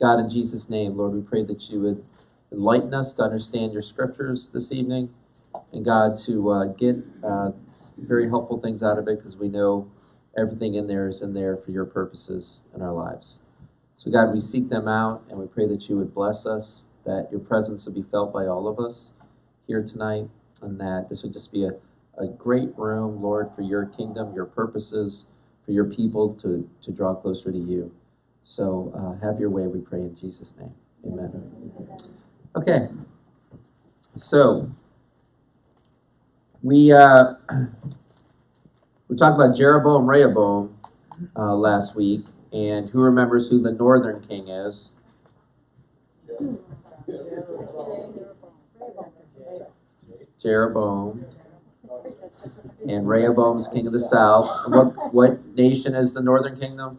God, in Jesus' name, Lord, we pray that you would enlighten us to understand your scriptures this evening. And God, to uh, get uh, very helpful things out of it because we know everything in there is in there for your purposes in our lives. So, God, we seek them out and we pray that you would bless us, that your presence would be felt by all of us here tonight, and that this would just be a, a great room, Lord, for your kingdom, your purposes, for your people to, to draw closer to you. So, uh, have your way, we pray in Jesus' name. Amen. Okay. So, we uh, we talked about Jeroboam Rehoboam uh, last week, and who remembers who the northern king is? Jeroboam. And Rehoboam's king of the south. What what nation is the northern kingdom?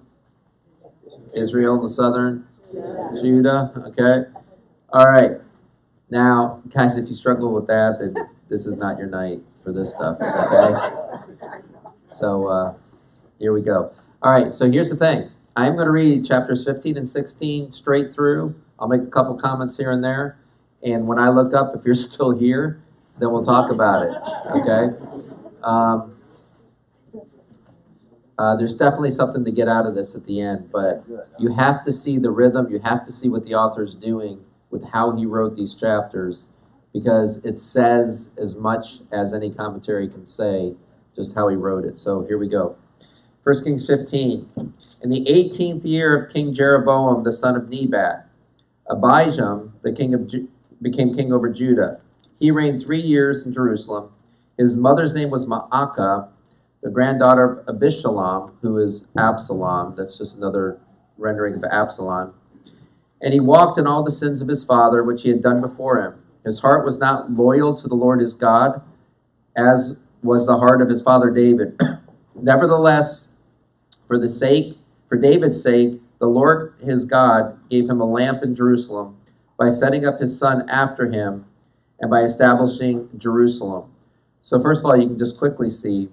Israel, the southern Judah. Okay. All right. Now, guys, if you struggle with that, then this is not your night for this stuff. Okay. So uh, here we go. All right. So here's the thing. I'm going to read chapters 15 and 16 straight through. I'll make a couple comments here and there. And when I look up, if you're still here, then we'll talk about it. Okay. Um, uh, there's definitely something to get out of this at the end, but you have to see the rhythm. You have to see what the author's doing with how he wrote these chapters because it says as much as any commentary can say just how he wrote it. So here we go. 1 Kings 15. In the 18th year of King Jeroboam, the son of Nebat, Abijam, the king of Ju- became king over Judah. He reigned three years in Jerusalem. His mother's name was Maacah, the granddaughter of Abishalom, who is Absalom. That's just another rendering of Absalom. And he walked in all the sins of his father, which he had done before him. His heart was not loyal to the Lord his God, as was the heart of his father David. Nevertheless, for the sake, for David's sake, the Lord his God gave him a lamp in Jerusalem by setting up his son after him and by establishing Jerusalem. So, first of all, you can just quickly see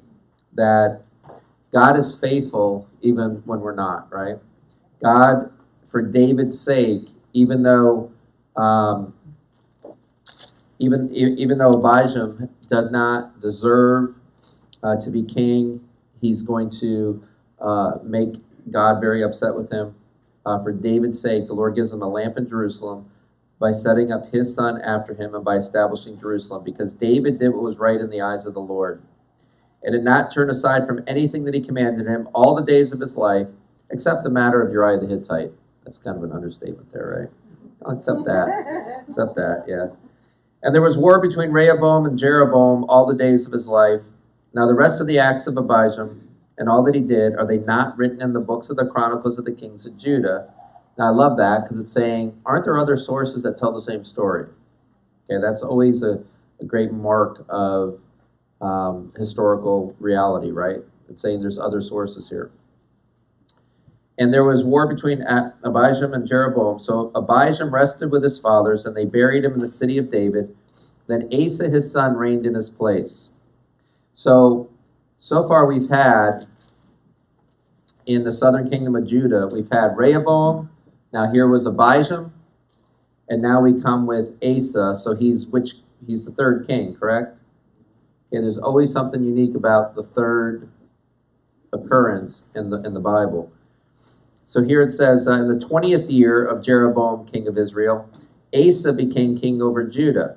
that God is faithful even when we're not, right? God, for David's sake, even though um, even even though Abijam does not deserve uh, to be king, he's going to uh, make God very upset with him. Uh, for David's sake, the Lord gives him a lamp in Jerusalem by setting up his son after him and by establishing Jerusalem, because David did what was right in the eyes of the Lord and did not turn aside from anything that he commanded him all the days of his life, except the matter of Uriah the Hittite. That's kind of an understatement there, right? I'll accept that. accept that, yeah. And there was war between Rehoboam and Jeroboam all the days of his life. Now the rest of the acts of Abijam and all that he did, are they not written in the books of the chronicles of the kings of Judah? Now I love that because it's saying, aren't there other sources that tell the same story? Okay, that's always a, a great mark of um, historical reality, right? It's saying there's other sources here. And there was war between Abijam and Jeroboam. So Abijam rested with his fathers, and they buried him in the city of David. Then Asa, his son, reigned in his place. So, so far we've had in the southern kingdom of Judah, we've had Rehoboam. Now here was Abijam, and now we come with Asa. So he's which he's the third king, correct? Okay, there's always something unique about the third occurrence in the in the Bible. So here it says, uh, in the 20th year of Jeroboam, king of Israel, Asa became king over Judah,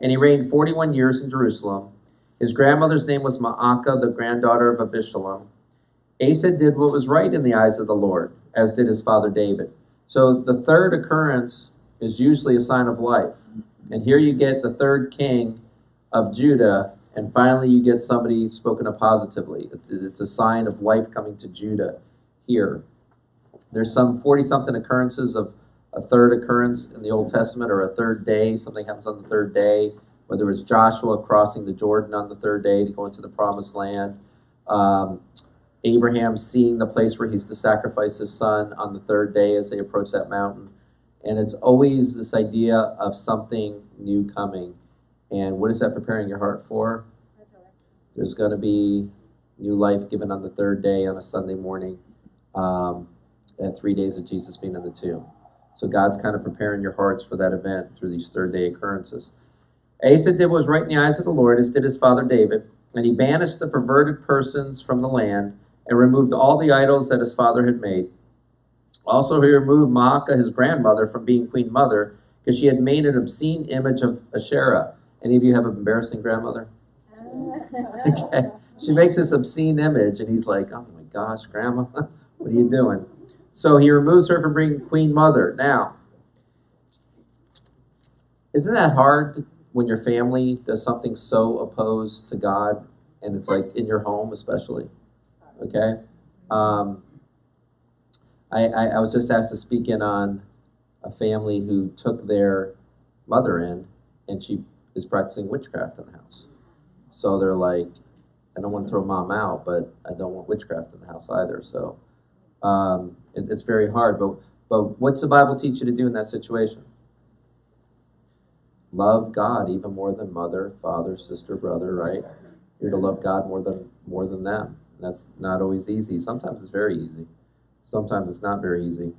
and he reigned 41 years in Jerusalem. His grandmother's name was Maacah, the granddaughter of Abishalom. Asa did what was right in the eyes of the Lord, as did his father David. So the third occurrence is usually a sign of life. And here you get the third king of Judah, and finally you get somebody spoken of positively. It's a sign of life coming to Judah here. There's some 40 something occurrences of a third occurrence in the Old Testament or a third day. Something happens on the third day, whether it's Joshua crossing the Jordan on the third day to go into the promised land. Um, Abraham seeing the place where he's to sacrifice his son on the third day as they approach that mountain. And it's always this idea of something new coming. And what is that preparing your heart for? There's going to be new life given on the third day on a Sunday morning. Um, at three days of Jesus being in the tomb. So God's kind of preparing your hearts for that event through these third day occurrences. Asa did what was right in the eyes of the Lord, as did his father David, and he banished the perverted persons from the land and removed all the idols that his father had made. Also, he removed Maacah, his grandmother, from being queen mother because she had made an obscene image of Asherah. Any of you have an embarrassing grandmother? okay. She makes this obscene image, and he's like, oh my gosh, grandma, what are you doing? So he removes her from being queen mother. Now, isn't that hard when your family does something so opposed to God and it's like in your home, especially? Okay? Um, I, I, I was just asked to speak in on a family who took their mother in and she is practicing witchcraft in the house. So they're like, I don't want to throw mom out, but I don't want witchcraft in the house either. So um, it, it's very hard. But but what's the Bible teach you to do in that situation? Love God even more than mother, father, sister, brother. Right? You're to love God more than more than them. And that's not always easy. Sometimes it's very easy. Sometimes it's not very easy.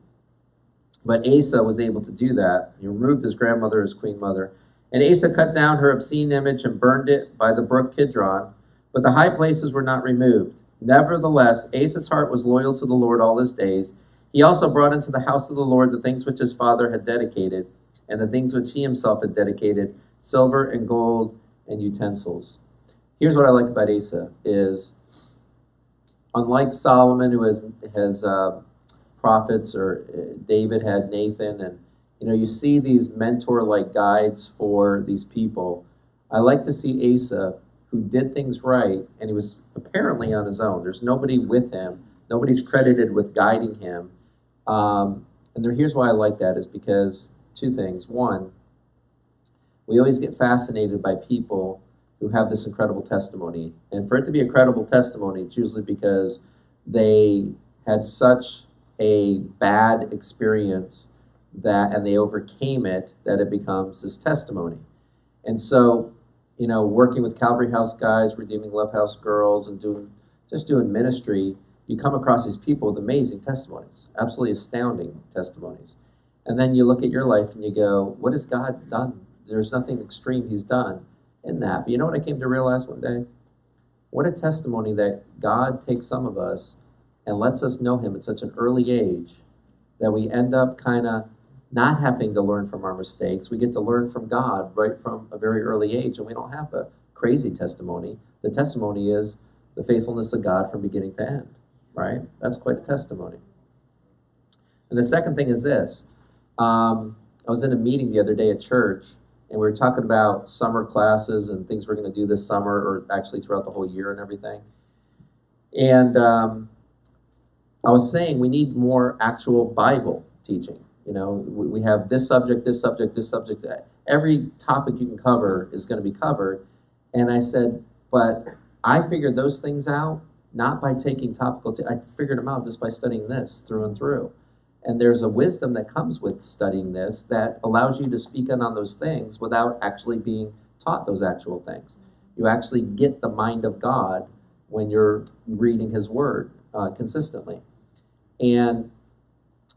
But Asa was able to do that. He removed his grandmother as queen mother. And Asa cut down her obscene image and burned it by the brook Kidron. But the high places were not removed. Nevertheless, Asa's heart was loyal to the Lord all his days. He also brought into the house of the Lord the things which his father had dedicated, and the things which he himself had dedicated, silver and gold and utensils. Here's what I like about Asa is unlike Solomon, who has has uh, prophets, or uh, David had Nathan, and you know you see these mentor-like guides for these people. I like to see Asa who did things right, and he was apparently on his own. There's nobody with him. Nobody's credited with guiding him. Um, and there, here's why I like that is because two things. One, we always get fascinated by people who have this incredible testimony. And for it to be a credible testimony, it's usually because they had such a bad experience that and they overcame it that it becomes this testimony. And so you know, working with Calvary House guys, Redeeming Love House girls, and doing just doing ministry, you come across these people with amazing testimonies, absolutely astounding testimonies. And then you look at your life and you go, what has God done? There's nothing extreme He's done in that. But you know what I came to realize one day? What a testimony that God takes some of us and lets us know Him at such an early age that we end up kind of not having to learn from our mistakes. We get to learn from God right from a very early age, and we don't have a crazy testimony. The testimony is the faithfulness of God from beginning to end, right? That's quite a testimony. And the second thing is this um, I was in a meeting the other day at church, and we were talking about summer classes and things we're going to do this summer, or actually throughout the whole year and everything. And um, I was saying we need more actual Bible teaching you know, we have this subject, this subject, this subject. Every topic you can cover is going to be covered. And I said, but I figured those things out not by taking topical, t- I figured them out just by studying this through and through. And there's a wisdom that comes with studying this that allows you to speak in on those things without actually being taught those actual things. You actually get the mind of God when you're reading His Word uh, consistently. And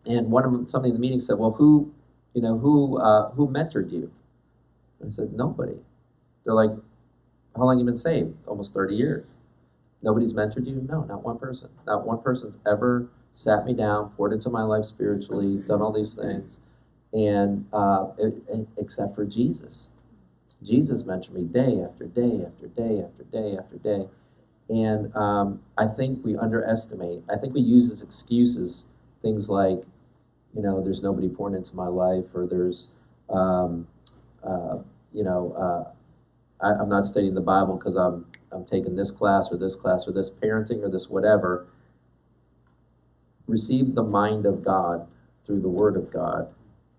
and one of them, somebody in the meeting said, "Well, who, you know, who uh, who mentored you?" And I said, "Nobody." They're like, "How long you been saved? Almost thirty years. Nobody's mentored you? No, not one person. Not one person's ever sat me down, poured into my life spiritually, done all these things, and uh, it, it, except for Jesus. Jesus mentored me day after day after day after day after day." And um, I think we underestimate. I think we use as excuses things like, you know, there's nobody pouring into my life, or there's, um, uh, you know, uh, I, am not studying the Bible because I'm I'm taking this class or this class or this parenting or this whatever. Receive the mind of God through the Word of God,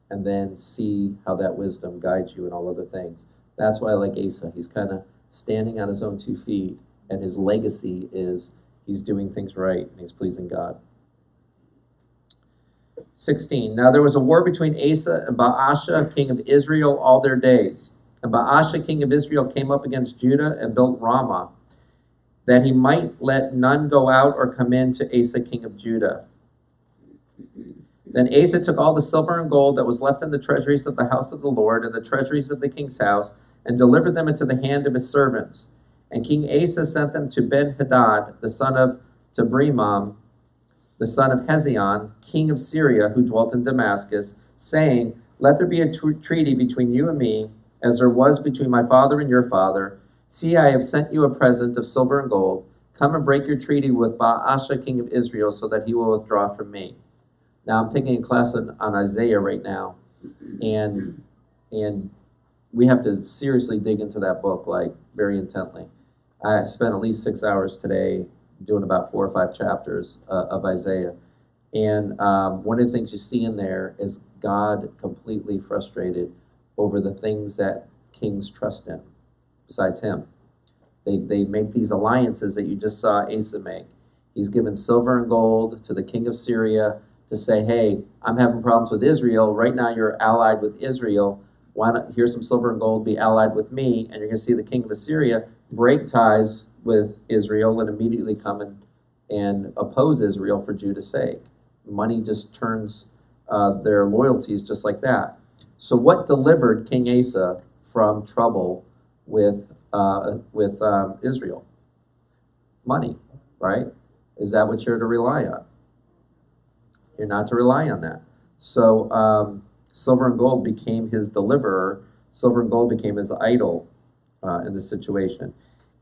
and then see how that wisdom guides you in all other things. That's why I like Asa. He's kind of standing on his own two feet, and his legacy is he's doing things right and he's pleasing God. 16. Now there was a war between Asa and Baasha, king of Israel, all their days. And Baasha, king of Israel, came up against Judah and built Ramah, that he might let none go out or come in to Asa, king of Judah. Then Asa took all the silver and gold that was left in the treasuries of the house of the Lord and the treasuries of the king's house, and delivered them into the hand of his servants. And King Asa sent them to Ben Hadad, the son of Tabrimmon, the son of Hezion, king of Syria, who dwelt in Damascus, saying, Let there be a treaty between you and me, as there was between my father and your father. See, I have sent you a present of silver and gold. Come and break your treaty with Baasha, king of Israel, so that he will withdraw from me. Now, I'm taking a class on, on Isaiah right now, and and we have to seriously dig into that book like very intently. I spent at least six hours today doing about four or five chapters uh, of Isaiah. And um, one of the things you see in there is God completely frustrated over the things that kings trust in, besides him. They, they make these alliances that you just saw Asa make. He's given silver and gold to the king of Syria to say, hey, I'm having problems with Israel. Right now you're allied with Israel. Why not? Here's some silver and gold, be allied with me. And you're going to see the king of Assyria break ties with Israel and immediately come and, and oppose Israel for Judah's sake. Money just turns uh, their loyalties just like that. So, what delivered King Asa from trouble with uh, with um, Israel? Money, right? Is that what you're to rely on? You're not to rely on that. So, um, silver and gold became his deliverer. Silver and gold became his idol uh, in this situation.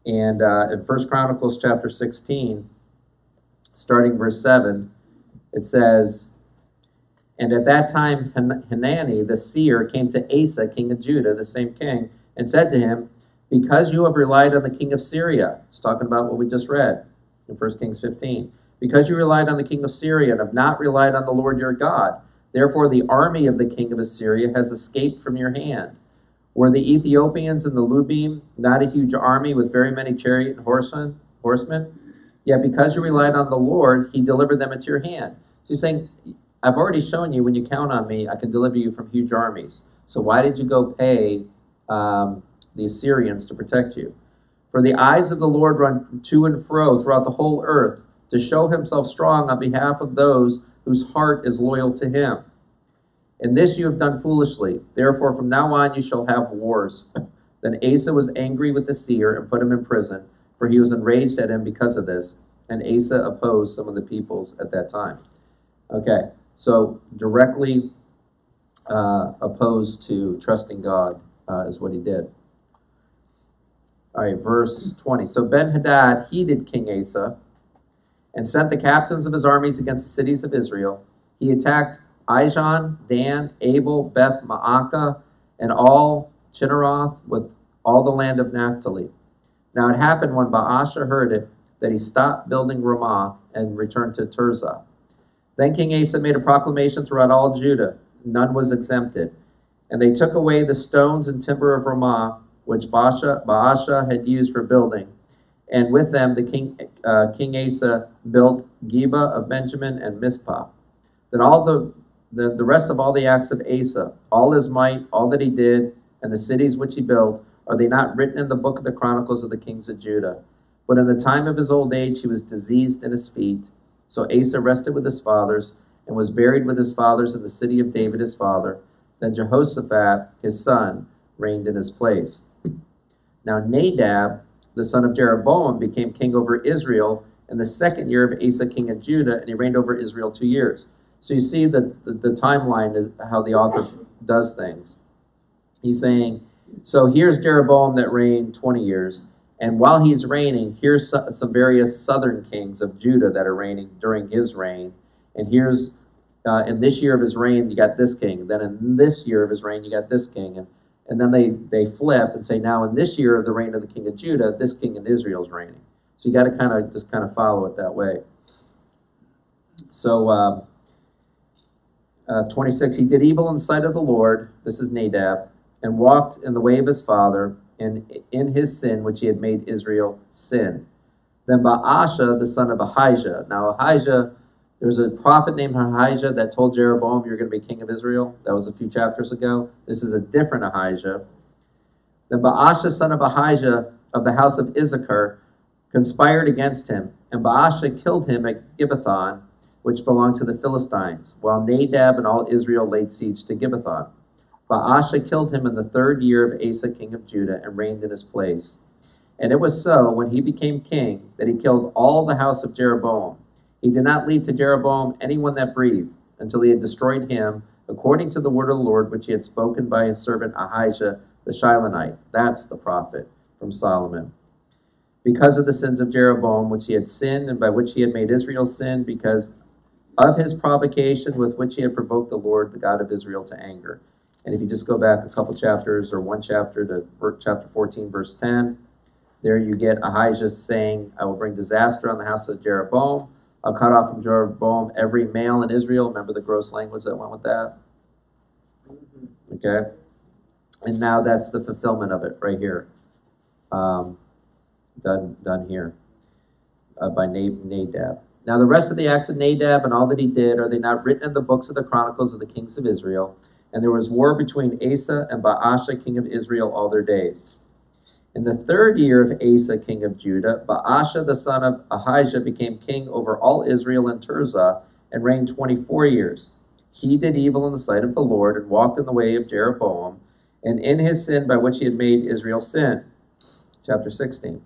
And uh, in First Chronicles chapter 16, starting verse 7, it says, And at that time Hanani the seer came to Asa, king of Judah, the same king, and said to him, Because you have relied on the king of Syria, it's talking about what we just read in 1 Kings 15, because you relied on the king of Syria and have not relied on the Lord your God, therefore the army of the king of Assyria has escaped from your hand. Were the Ethiopians and the Lubim not a huge army with very many chariot and horsemen? horsemen? Yet because you relied on the Lord, he delivered them into your hand. So he's saying, I've already shown you when you count on me, I can deliver you from huge armies. So why did you go pay um, the Assyrians to protect you? For the eyes of the Lord run to and fro throughout the whole earth to show himself strong on behalf of those whose heart is loyal to him. In this you have done foolishly. Therefore, from now on you shall have wars. Then Asa was angry with the seer and put him in prison, for he was enraged at him because of this. And Asa opposed some of the peoples at that time. Okay, so directly uh, opposed to trusting God uh, is what he did. All right, verse 20. So Ben Hadad heeded King Asa and sent the captains of his armies against the cities of Israel. He attacked Ijon, Dan, Abel, Beth Maacah, and all Chinneroth with all the land of Naphtali. Now it happened when Baasha heard it that he stopped building Ramah and returned to Tirzah. Then King Asa made a proclamation throughout all Judah. None was exempted. And they took away the stones and timber of Ramah, which Baasha, Baasha had used for building. And with them the king, uh, King Asa built Geba of Benjamin and Mizpah. Then all the the, the rest of all the acts of Asa, all his might, all that he did, and the cities which he built, are they not written in the book of the Chronicles of the kings of Judah? But in the time of his old age he was diseased in his feet. So Asa rested with his fathers, and was buried with his fathers in the city of David his father. Then Jehoshaphat, his son, reigned in his place. Now Nadab, the son of Jeroboam, became king over Israel in the second year of Asa, king of Judah, and he reigned over Israel two years. So you see that the, the timeline is how the author does things. He's saying, so here's Jeroboam that reigned 20 years. And while he's reigning, here's some various southern kings of Judah that are reigning during his reign. And here's, uh, in this year of his reign, you got this king. Then in this year of his reign, you got this king. And, and then they, they flip and say, now in this year of the reign of the king of Judah, this king in Israel's reigning. So you got to kind of just kind of follow it that way. So, um, uh, 26, he did evil in the sight of the Lord, this is Nadab, and walked in the way of his father, and in his sin which he had made Israel sin. Then Baasha, the son of Ahijah. Now, Ahijah, there's a prophet named Ahijah that told Jeroboam, You're going to be king of Israel. That was a few chapters ago. This is a different Ahijah. Then Baasha, son of Ahijah of the house of Issachar, conspired against him, and Baasha killed him at Gibbethon which belonged to the Philistines, while Nadab and all Israel laid siege to Gibbethon. Baasha killed him in the third year of Asa king of Judah and reigned in his place. And it was so, when he became king, that he killed all the house of Jeroboam. He did not leave to Jeroboam anyone that breathed, until he had destroyed him, according to the word of the Lord which he had spoken by his servant Ahijah the Shilonite. That's the prophet from Solomon because of the sins of Jeroboam, which he had sinned, and by which he had made Israel sin, because of his provocation with which he had provoked the Lord, the God of Israel, to anger. And if you just go back a couple chapters or one chapter to chapter 14, verse 10, there you get Ahijah saying, I will bring disaster on the house of Jeroboam. I'll cut off from Jeroboam every male in Israel. Remember the gross language that went with that? Okay. And now that's the fulfillment of it right here. Um, done, done here uh, by Nadab. Now, the rest of the acts of Nadab and all that he did, are they not written in the books of the Chronicles of the kings of Israel? And there was war between Asa and Baasha, king of Israel, all their days. In the third year of Asa, king of Judah, Baasha, the son of Ahijah, became king over all Israel in Tirzah and reigned 24 years. He did evil in the sight of the Lord and walked in the way of Jeroboam and in his sin by which he had made Israel sin. Chapter 16.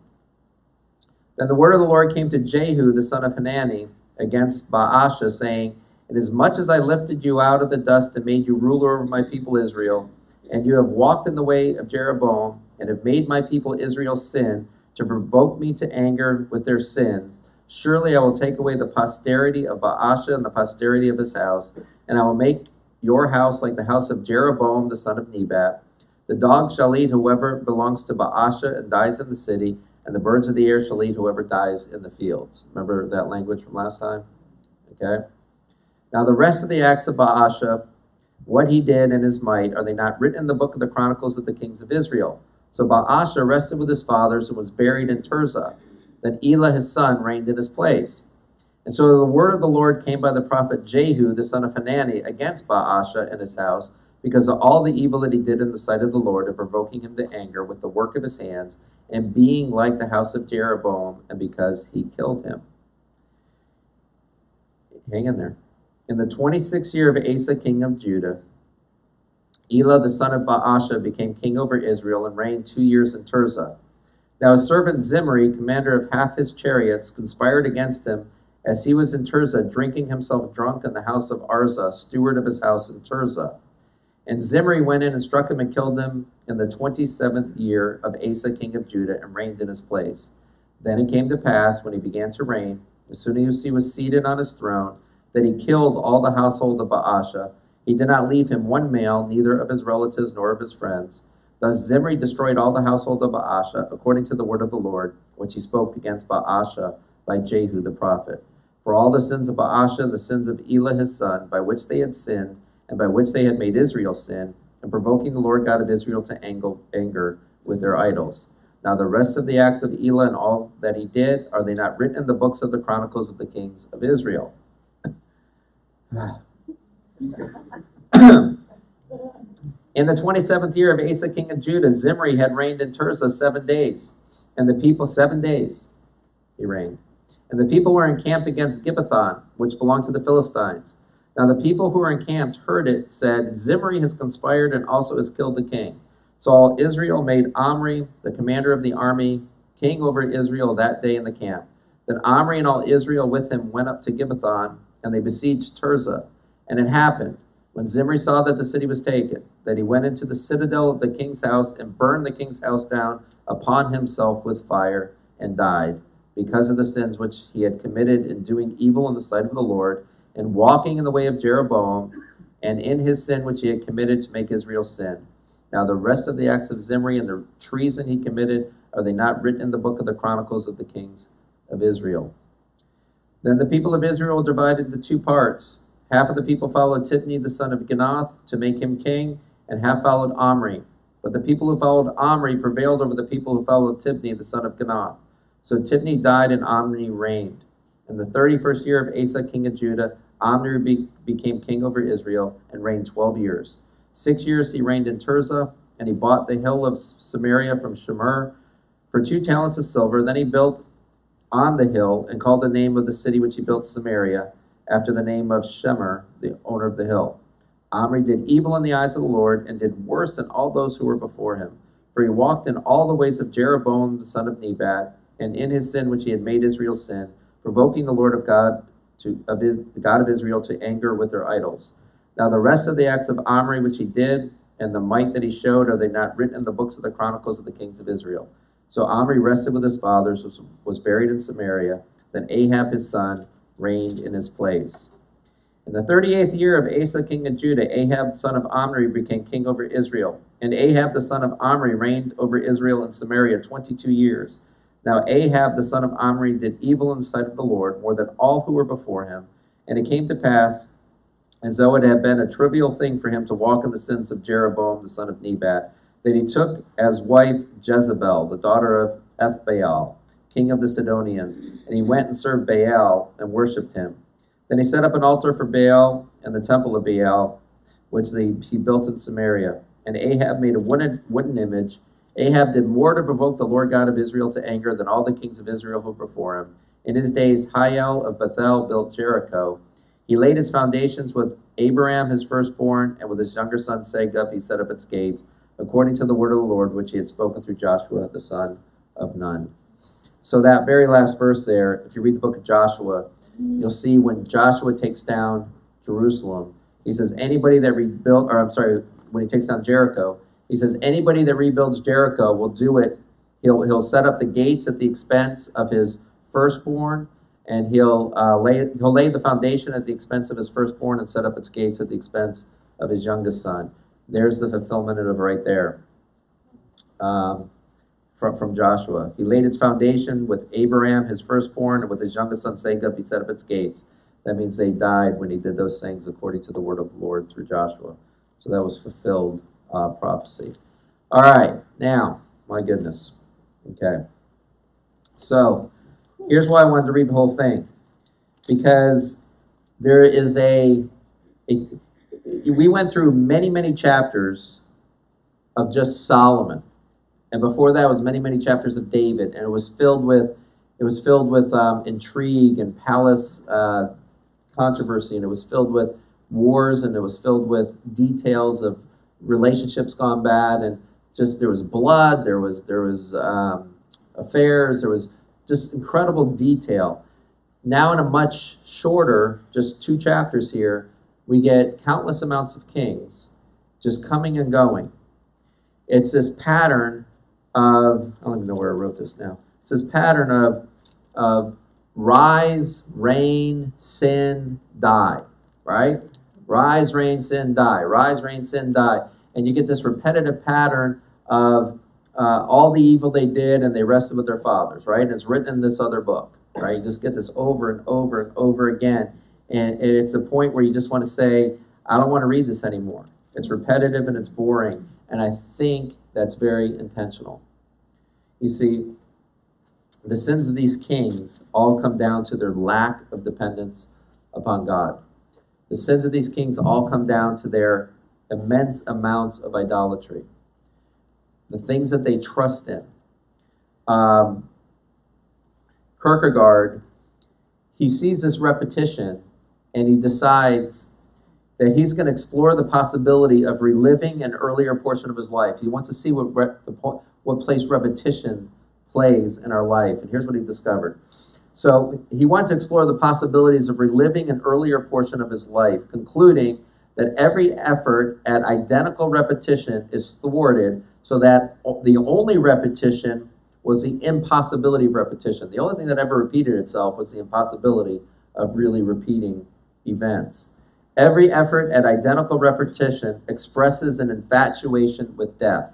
Then the word of the Lord came to Jehu, the son of Hanani, against Baasha, saying, Inasmuch as I lifted you out of the dust and made you ruler over my people Israel, and you have walked in the way of Jeroboam, and have made my people Israel sin, to provoke me to anger with their sins, surely I will take away the posterity of Baasha and the posterity of his house, and I will make your house like the house of Jeroboam the son of Nebat. The dog shall eat whoever belongs to Baasha and dies in the city, and the birds of the air shall eat whoever dies in the fields. Remember that language from last time? Okay. Now, the rest of the acts of Baasha, what he did and his might, are they not written in the book of the Chronicles of the kings of Israel? So Baasha rested with his fathers and was buried in Tirzah. Then Elah his son reigned in his place. And so the word of the Lord came by the prophet Jehu, the son of Hanani, against Baasha and his house, because of all the evil that he did in the sight of the Lord, and provoking him to anger with the work of his hands, and being like the house of Jeroboam, and because he killed him. Hang in there. In the 26th year of Asa, king of Judah, Elah the son of Baasha became king over Israel and reigned two years in Tirzah. Now his servant Zimri, commander of half his chariots, conspired against him as he was in Tirzah, drinking himself drunk in the house of Arza, steward of his house in Tirzah. And Zimri went in and struck him and killed him in the twenty seventh year of Asa king of Judah and reigned in his place. Then it came to pass, when he began to reign, as soon as he was seated on his throne, that he killed all the household of Baasha. He did not leave him one male, neither of his relatives nor of his friends. Thus Zimri destroyed all the household of Baasha, according to the word of the Lord, which he spoke against Baasha by Jehu the prophet. For all the sins of Baasha and the sins of Elah his son, by which they had sinned, and by which they had made Israel sin, and provoking the Lord God of Israel to anger with their idols. Now the rest of the acts of Elah and all that he did, are they not written in the books of the chronicles of the kings of Israel? in the 27th year of Asa king of Judah, Zimri had reigned in Tirzah seven days, and the people seven days he reigned. And the people were encamped against Gibbethon, which belonged to the Philistines. Now the people who were encamped heard it, said, Zimri has conspired and also has killed the king. So all Israel made Omri, the commander of the army, king over Israel that day in the camp. Then Omri and all Israel with him went up to Gibbethon, and they besieged Tirzah. And it happened, when Zimri saw that the city was taken, that he went into the citadel of the king's house and burned the king's house down upon himself with fire, and died, because of the sins which he had committed in doing evil in the sight of the Lord, and walking in the way of Jeroboam, and in his sin which he had committed to make Israel sin. Now the rest of the acts of Zimri and the treason he committed, are they not written in the book of the Chronicles of the kings of Israel? Then the people of Israel divided into two parts. Half of the people followed Tibni the son of Ginath to make him king, and half followed Omri. But the people who followed Omri prevailed over the people who followed Tibni the son of Ginath. So Tibni died and Omri reigned. In the thirty first year of Asa king of Judah, Omri be, became king over Israel and reigned 12 years. Six years he reigned in Tirzah, and he bought the hill of Samaria from Shemer for two talents of silver. Then he built on the hill and called the name of the city which he built Samaria. after the name of Shemer, the owner of the hill. Omri did evil in the eyes of the Lord, and did worse than all those who were before him. For he walked in all the ways of Jeroboam the son of Nebat, and in his sin which he had made Israel sin, provoking the Lord of God to of his, the God of Israel to anger with their idols. Now the rest of the acts of Omri which he did, and the might that he showed, are they not written in the books of the chronicles of the kings of Israel? So Omri rested with his fathers, was, was buried in Samaria. Then Ahab his son reigned in his place. In the thirty eighth year of Asa king of Judah, Ahab the son of Omri became king over Israel. And Ahab the son of Omri reigned over Israel in Samaria twenty two years. Now Ahab the son of Omri did evil in the sight of the Lord more than all who were before him. And it came to pass, as though it had been a trivial thing for him to walk in the sins of Jeroboam the son of Nebat, that he took as wife Jezebel, the daughter of Ethbaal, king of the Sidonians, and he went and served Baal and worshipped him. Then he set up an altar for Baal and the temple of Baal, which they, he built in Samaria. And Ahab made a wooden, wooden image. Ahab did more to provoke the Lord God of Israel to anger than all the kings of Israel who were before him. In his days, Hiel of Bethel built Jericho. He laid his foundations with Abiram his firstborn, and with his younger son Segub he set up its gates, according to the word of the Lord which he had spoken through Joshua the son of Nun. So that very last verse there, if you read the book of Joshua, you'll see when Joshua takes down Jerusalem, he says, anybody that rebuilt, or I'm sorry, when he takes down Jericho, he says, anybody that rebuilds Jericho will do it. He'll, he'll set up the gates at the expense of his firstborn, and he'll, uh, lay, he'll lay the foundation at the expense of his firstborn and set up its gates at the expense of his youngest son. There's the fulfillment of right there. Um, from, from Joshua. He laid its foundation with Abiram, his firstborn, and with his youngest son Segub, he set up its gates. That means they died when he did those things according to the word of the Lord through Joshua. So that was fulfilled uh, prophecy. All right, now, my goodness. Okay. So, here's why I wanted to read the whole thing. Because there is a, a we went through many, many chapters of just Solomon and before that was many many chapters of david and it was filled with it was filled with um, intrigue and palace uh, controversy and it was filled with wars and it was filled with details of relationships gone bad and just there was blood there was there was um, affairs there was just incredible detail now in a much shorter just two chapters here we get countless amounts of kings just coming and going it's this pattern of, I don't even know where I wrote this now. It says pattern of, of rise, reign, sin, die, right? Rise, reign, sin, die. Rise, reign, sin, die. And you get this repetitive pattern of uh, all the evil they did and they rested with their fathers, right? And it's written in this other book, right? You just get this over and over and over again. And it's a point where you just want to say, I don't want to read this anymore. It's repetitive and it's boring. And I think that's very intentional. You see, the sins of these kings all come down to their lack of dependence upon God. The sins of these kings all come down to their immense amounts of idolatry, the things that they trust in. Um, Kierkegaard, he sees this repetition and he decides that he's going to explore the possibility of reliving an earlier portion of his life. He wants to see what what place repetition plays in our life. And here's what he discovered. So he wanted to explore the possibilities of reliving an earlier portion of his life, concluding that every effort at identical repetition is thwarted so that the only repetition was the impossibility of repetition. The only thing that ever repeated itself was the impossibility of really repeating events. Every effort at identical repetition expresses an infatuation with death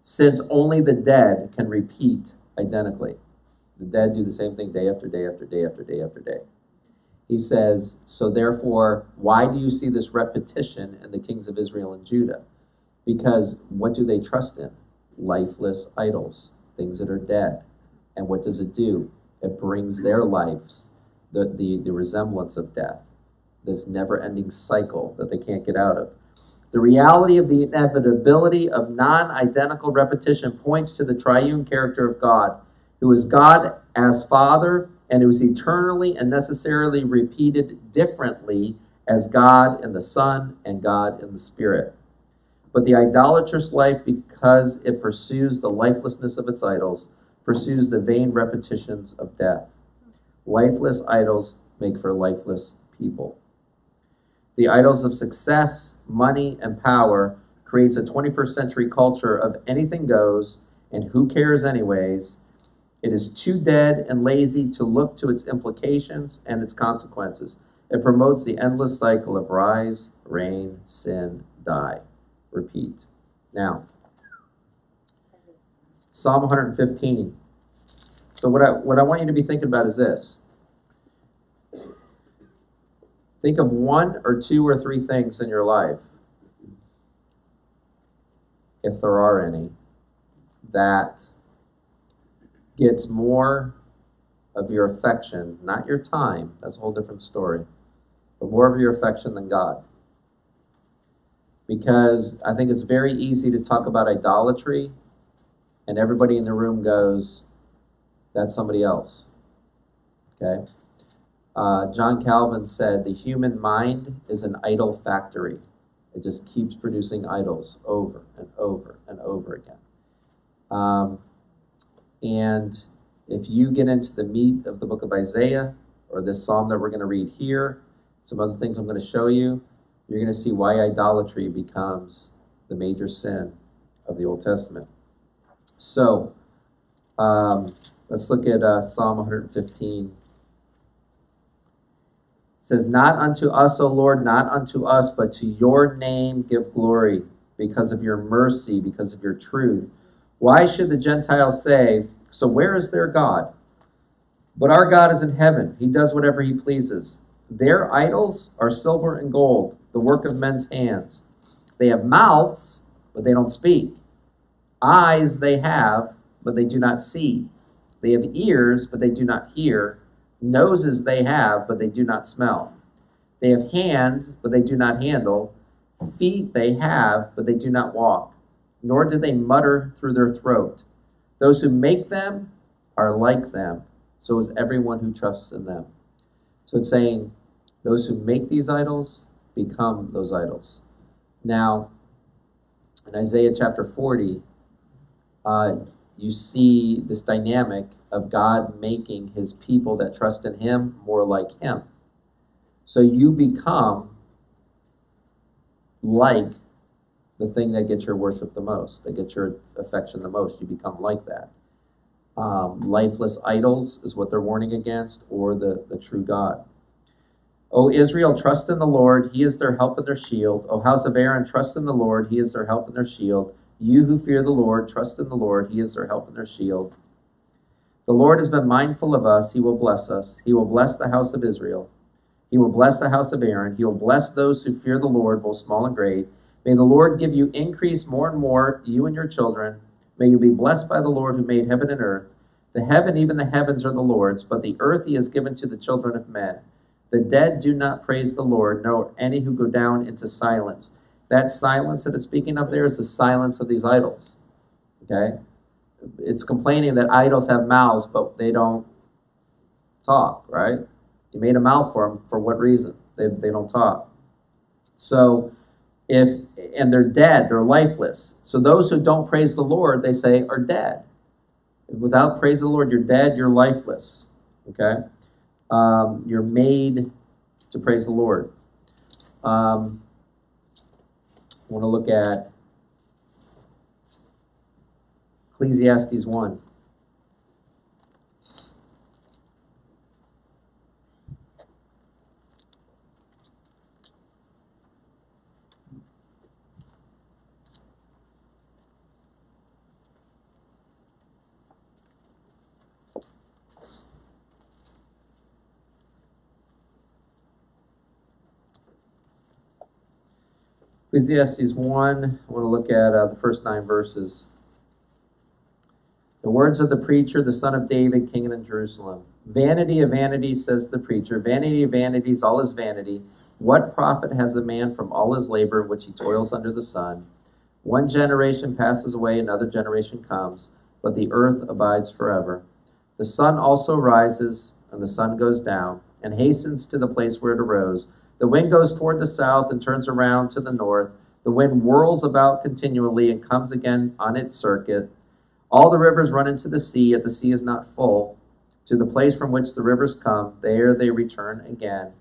since only the dead can repeat identically. The dead do the same thing day after day after day after day after day. He says, So therefore, why do you see this repetition in the kings of Israel and Judah? Because what do they trust in? Lifeless idols, things that are dead. And what does it do? It brings their lives the, the, the resemblance of death, this never ending cycle that they can't get out of. The reality of the inevitability of non identical repetition points to the triune character of God, who is God as Father and who is eternally and necessarily repeated differently as God in the Son and God in the Spirit. But the idolatrous life, because it pursues the lifelessness of its idols, pursues the vain repetitions of death. Lifeless idols make for lifeless people. The idols of success, money, and power creates a 21st century culture of anything goes and who cares anyways. It is too dead and lazy to look to its implications and its consequences. It promotes the endless cycle of rise, reign, sin, die, repeat. Now, Psalm 115. So what I what I want you to be thinking about is this. Think of one or two or three things in your life, if there are any, that gets more of your affection, not your time, that's a whole different story, but more of your affection than God. Because I think it's very easy to talk about idolatry, and everybody in the room goes, that's somebody else. Okay? Uh, John Calvin said, The human mind is an idol factory. It just keeps producing idols over and over and over again. Um, and if you get into the meat of the book of Isaiah or this psalm that we're going to read here, some other things I'm going to show you, you're going to see why idolatry becomes the major sin of the Old Testament. So, um, let's look at uh, Psalm 115. It says, Not unto us, O Lord, not unto us, but to your name give glory, because of your mercy, because of your truth. Why should the Gentiles say, So where is their God? But our God is in heaven. He does whatever he pleases. Their idols are silver and gold, the work of men's hands. They have mouths, but they don't speak. Eyes they have, but they do not see. They have ears, but they do not hear. Noses they have, but they do not smell. They have hands, but they do not handle. Feet they have, but they do not walk. Nor do they mutter through their throat. Those who make them are like them. So is everyone who trusts in them. So it's saying, those who make these idols become those idols. Now, in Isaiah chapter 40, uh, you see this dynamic of God making his people that trust in him more like him. So you become like the thing that gets your worship the most, that gets your affection the most. You become like that. Um, lifeless idols is what they're warning against, or the, the true God. O Israel, trust in the Lord. He is their help and their shield. O house of Aaron, trust in the Lord. He is their help and their shield. You who fear the Lord, trust in the Lord. He is their help and their shield. The Lord has been mindful of us. He will bless us. He will bless the house of Israel. He will bless the house of Aaron. He will bless those who fear the Lord, both small and great. May the Lord give you increase more and more, you and your children. May you be blessed by the Lord who made heaven and earth. The heaven, even the heavens, are the Lord's, but the earth he has given to the children of men. The dead do not praise the Lord, nor any who go down into silence. That silence that it's speaking of there is the silence of these idols. Okay? It's complaining that idols have mouths, but they don't talk, right? You made a mouth for them. For what reason? They, they don't talk. So, if, and they're dead, they're lifeless. So, those who don't praise the Lord, they say, are dead. Without praise the Lord, you're dead, you're lifeless. Okay? Um, you're made to praise the Lord. Um, I want to look at Ecclesiastes 1. Ecclesiastes 1, I want to look at uh, the first nine verses. The words of the preacher, the son of David, king in Jerusalem. Vanity of vanities, says the preacher. Vanity of vanities, all is vanity. What profit has a man from all his labor which he toils under the sun? One generation passes away, another generation comes, but the earth abides forever. The sun also rises and the sun goes down, and hastens to the place where it arose. The wind goes toward the south and turns around to the north. The wind whirls about continually and comes again on its circuit. All the rivers run into the sea, yet the sea is not full. To the place from which the rivers come, there they return again.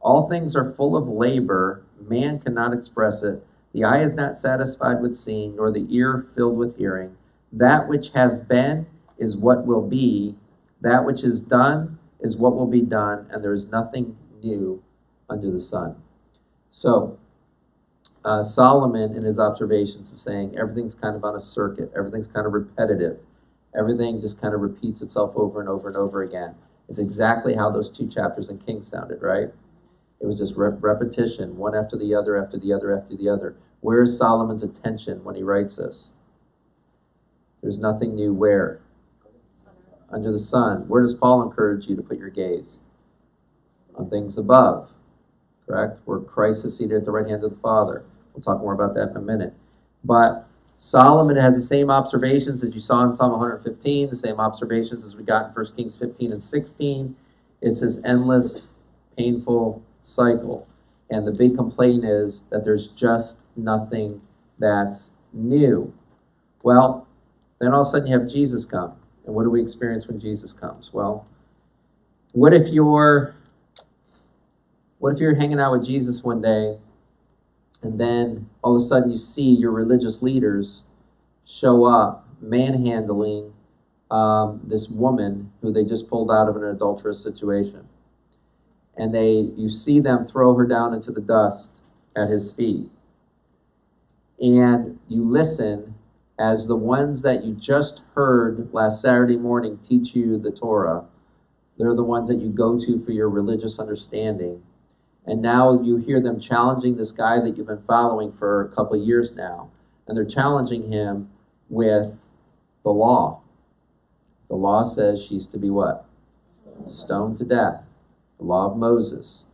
All things are full of labor, man cannot express it. The eye is not satisfied with seeing, nor the ear filled with hearing. That which has been is what will be, that which is done is what will be done, and there is nothing new under the sun. So, uh, Solomon, in his observations, is saying everything's kind of on a circuit, everything's kind of repetitive, everything just kind of repeats itself over and over and over again. It's exactly how those two chapters in Kings sounded, right? It was just rep- repetition, one after the other, after the other, after the other. Where is Solomon's attention when he writes this? There's nothing new where? Under the sun. Where does Paul encourage you to put your gaze? On things above, correct? Where Christ is seated at the right hand of the Father. We'll talk more about that in a minute. But Solomon has the same observations that you saw in Psalm 115, the same observations as we got in 1 Kings 15 and 16. It's this endless, painful cycle. And the big complaint is that there's just nothing that's new. Well, then all of a sudden you have Jesus come. And what do we experience when Jesus comes? Well, what if you're what if you're hanging out with Jesus one day and then all of a sudden you see your religious leaders show up manhandling um, this woman who they just pulled out of an adulterous situation? And they you see them throw her down into the dust at his feet. And you listen as the ones that you just heard last Saturday morning teach you the Torah they're the ones that you go to for your religious understanding and now you hear them challenging this guy that you've been following for a couple years now and they're challenging him with the law the law says she's to be what stoned to death the law of Moses.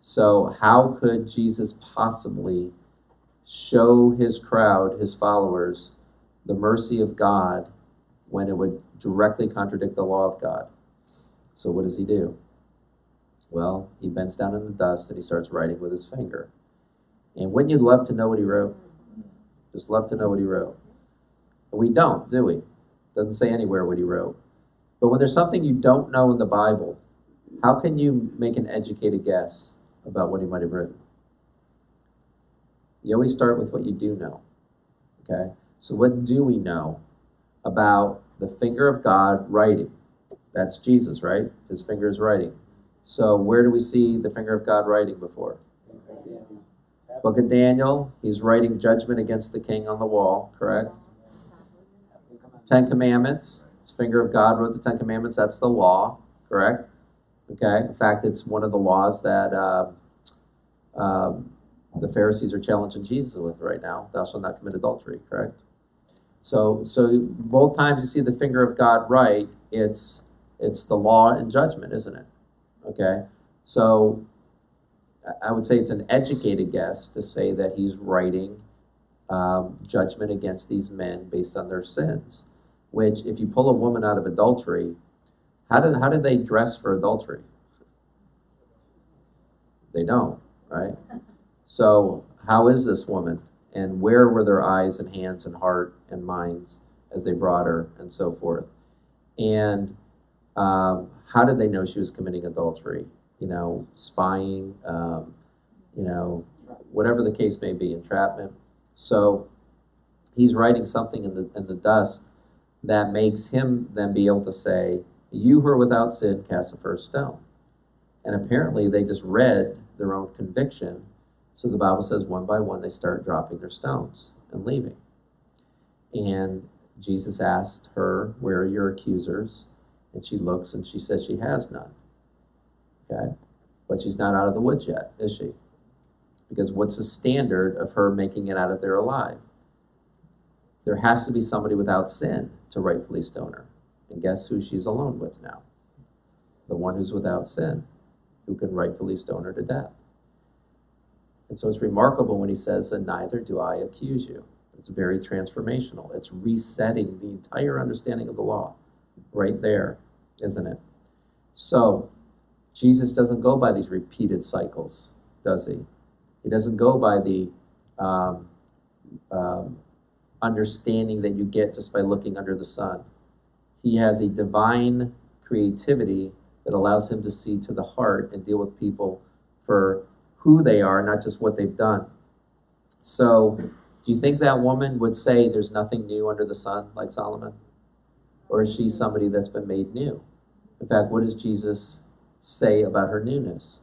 So, how could Jesus possibly show his crowd, his followers, the mercy of God when it would directly contradict the law of God? So, what does he do? Well, he bends down in the dust and he starts writing with his finger. And wouldn't you love to know what he wrote? Just love to know what he wrote. But we don't, do we? Doesn't say anywhere what he wrote. But when there's something you don't know in the Bible, how can you make an educated guess about what he might have written? You always start with what you do know. Okay? So, what do we know about the finger of God writing? That's Jesus, right? His finger is writing. So, where do we see the finger of God writing before? Book of Daniel, he's writing judgment against the king on the wall, correct? Ten Commandments, his finger of God wrote the Ten Commandments, that's the law, correct? Okay, in fact, it's one of the laws that uh, um, the Pharisees are challenging Jesus with right now. Thou shalt not commit adultery. Correct. So, so both times you see the finger of God right, it's it's the law and judgment, isn't it? Okay. So, I would say it's an educated guess to say that he's writing um, judgment against these men based on their sins. Which, if you pull a woman out of adultery, how did, how did they dress for adultery? They don't, right? So, how is this woman? And where were their eyes and hands and heart and minds as they brought her and so forth? And um, how did they know she was committing adultery? You know, spying, um, you know, whatever the case may be, entrapment. So, he's writing something in the, in the dust that makes him then be able to say, you who are without sin, cast the first stone. And apparently they just read their own conviction. So the Bible says one by one they start dropping their stones and leaving. And Jesus asked her, Where are your accusers? And she looks and she says she has none. Okay? But she's not out of the woods yet, is she? Because what's the standard of her making it out of there alive? There has to be somebody without sin to rightfully stone her. And guess who she's alone with now? The one who's without sin, who can rightfully stone her to death. And so it's remarkable when he says, And neither do I accuse you. It's very transformational. It's resetting the entire understanding of the law right there, isn't it? So, Jesus doesn't go by these repeated cycles, does he? He doesn't go by the um, um, understanding that you get just by looking under the sun. He has a divine creativity that allows him to see to the heart and deal with people for who they are, not just what they've done. So, do you think that woman would say there's nothing new under the sun like Solomon? Or is she somebody that's been made new? In fact, what does Jesus say about her newness?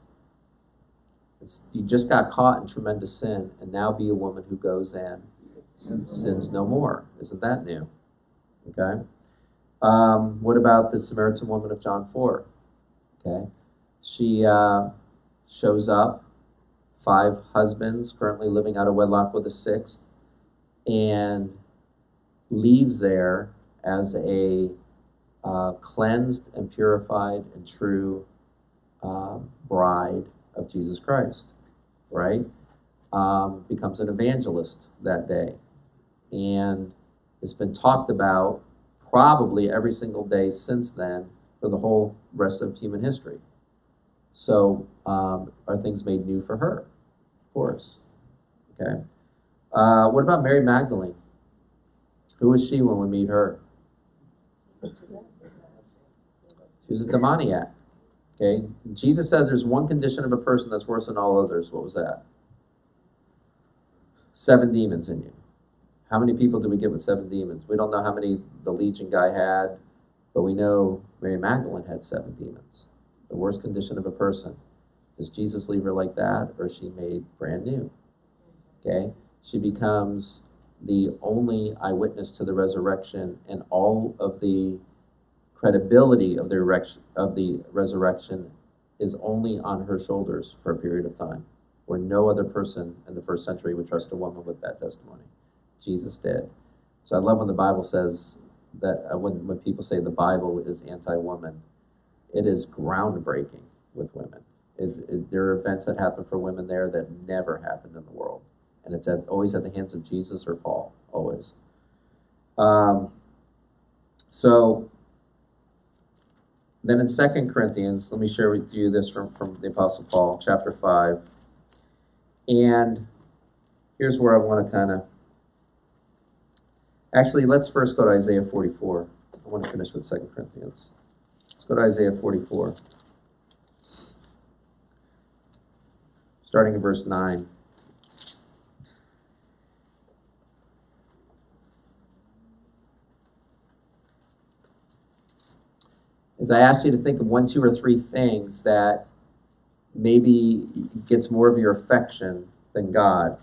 It's, you just got caught in tremendous sin, and now be a woman who goes and sins no more. Isn't that new? Okay. Um, what about the Samaritan woman of John 4? Okay. She uh, shows up, five husbands, currently living out of wedlock with a sixth, and leaves there as a uh, cleansed and purified and true uh, bride of Jesus Christ, right? Um, becomes an evangelist that day. And it's been talked about probably every single day since then for the whole rest of human history. So, um, are things made new for her? Of course. Okay. Uh, what about Mary Magdalene? Who was she when we meet her? She was a demoniac. Okay? Jesus said there's one condition of a person that's worse than all others. What was that? Seven demons in you. How many people do we get with seven demons? We don't know how many the Legion guy had, but we know Mary Magdalene had seven demons. The worst condition of a person. Does Jesus leave her like that, or she made brand new? Okay? She becomes the only eyewitness to the resurrection, and all of the credibility of the of the resurrection is only on her shoulders for a period of time, where no other person in the first century would trust a woman with that testimony. Jesus did. So I love when the Bible says that uh, when when people say the Bible is anti-woman, it is groundbreaking with women. It, it, there are events that happen for women there that never happened in the world, and it's at, always at the hands of Jesus or Paul, always. Um, so then in Second Corinthians, let me share with you this from, from the Apostle Paul, chapter 5. And here's where I want to kind of. Actually, let's first go to Isaiah 44. I want to finish with Second Corinthians. Let's go to Isaiah 44. Starting in verse 9. Is I asked you to think of one, two, or three things that maybe gets more of your affection than God.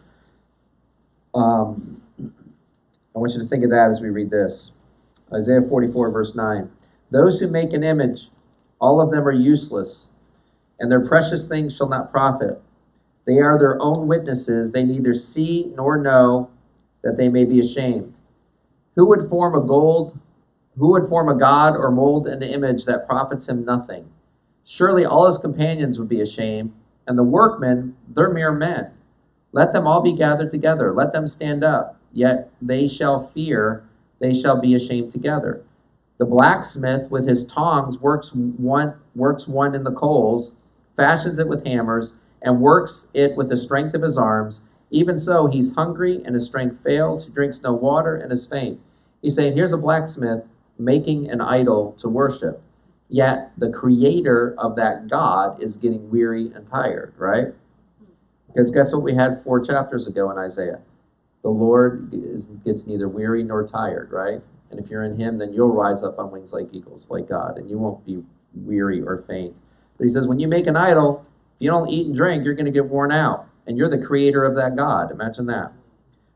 Um, I want you to think of that as we read this. Isaiah 44, verse 9. Those who make an image, all of them are useless, and their precious things shall not profit. They are their own witnesses. They neither see nor know that they may be ashamed. Who would form a gold who would form a god or mold an image that profits him nothing? Surely all his companions would be ashamed, and the workmen, they're mere men. Let them all be gathered together, let them stand up, yet they shall fear, they shall be ashamed together. The blacksmith with his tongs works one works one in the coals, fashions it with hammers, and works it with the strength of his arms. Even so, he's hungry and his strength fails. He drinks no water and is faint. He's saying, Here's a blacksmith making an idol to worship. Yet the creator of that God is getting weary and tired, right? Because guess what we had four chapters ago in Isaiah? The Lord is, gets neither weary nor tired, right? And if you're in Him, then you'll rise up on wings like eagles, like God, and you won't be weary or faint. But He says, when you make an idol, if you don't eat and drink, you're going to get worn out. And you're the creator of that God. Imagine that.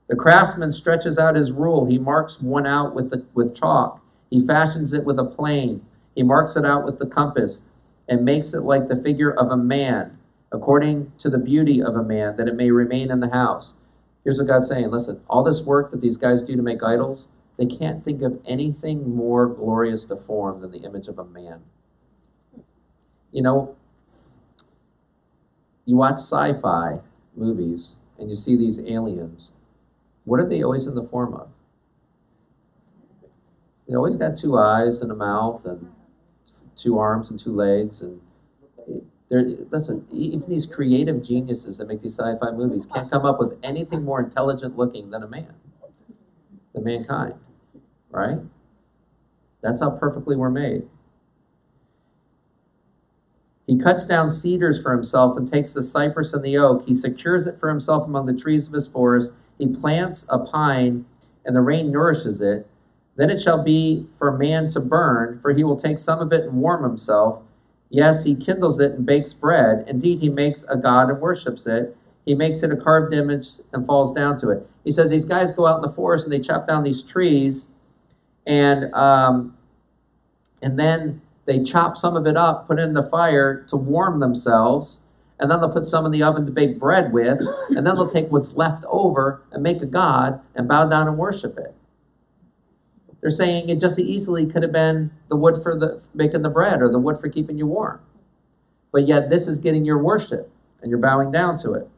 The craftsman stretches out his rule. He marks one out with, the, with chalk. He fashions it with a plane. He marks it out with the compass and makes it like the figure of a man, according to the beauty of a man, that it may remain in the house. Here's what God's saying listen, all this work that these guys do to make idols, they can't think of anything more glorious to form than the image of a man. You know, you watch sci fi movies and you see these aliens. What are they always in the form of? They always got two eyes and a mouth and two arms and two legs, and there. Listen, even these creative geniuses that make these sci-fi movies can't come up with anything more intelligent looking than a man, than mankind, right? That's how perfectly we're made. He cuts down cedars for himself and takes the cypress and the oak. He secures it for himself among the trees of his forest. He plants a pine, and the rain nourishes it. Then it shall be for man to burn, for he will take some of it and warm himself. Yes, he kindles it and bakes bread. Indeed, he makes a god and worships it. He makes it a carved image and falls down to it. He says these guys go out in the forest and they chop down these trees, and um, and then they chop some of it up, put it in the fire to warm themselves, and then they'll put some in the oven to bake bread with, and then they'll take what's left over and make a god and bow down and worship it. They're saying it just easily could have been the wood for the making the bread or the wood for keeping you warm. But yet this is getting your worship and you're bowing down to it.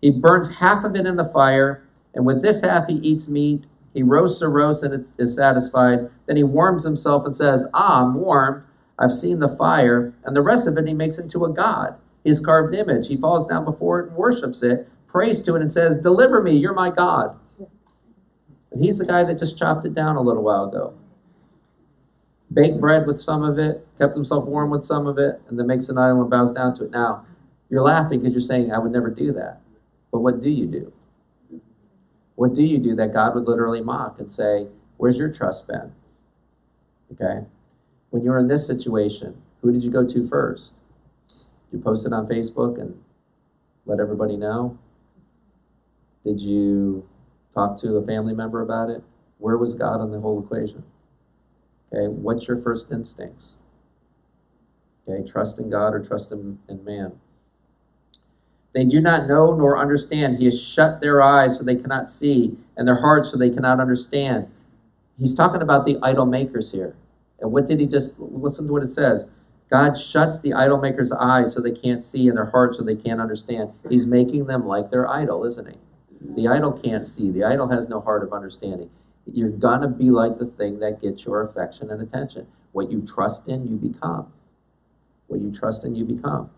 He burns half of it in the fire, and with this half he eats meat he roasts a roast and is satisfied. Then he warms himself and says, Ah, I'm warm. I've seen the fire. And the rest of it he makes into a god, his carved image. He falls down before it and worships it, prays to it, and says, Deliver me, you're my God. And he's the guy that just chopped it down a little while ago. Baked bread with some of it, kept himself warm with some of it, and then makes an idol and bows down to it. Now, you're laughing because you're saying, I would never do that. But what do you do? What do you do that God would literally mock and say, Where's your trust been? Okay? When you're in this situation, who did you go to first? You post it on Facebook and let everybody know? Did you talk to a family member about it? Where was God in the whole equation? Okay, what's your first instincts? Okay, trust in God or trust in, in man? They do not know nor understand. He has shut their eyes so they cannot see, and their hearts so they cannot understand. He's talking about the idol makers here. And what did he just listen to what it says? God shuts the idol makers' eyes so they can't see, and their hearts so they can't understand. He's making them like their idol, isn't he? The idol can't see. The idol has no heart of understanding. You're gonna be like the thing that gets your affection and attention. What you trust in, you become. What you trust in, you become.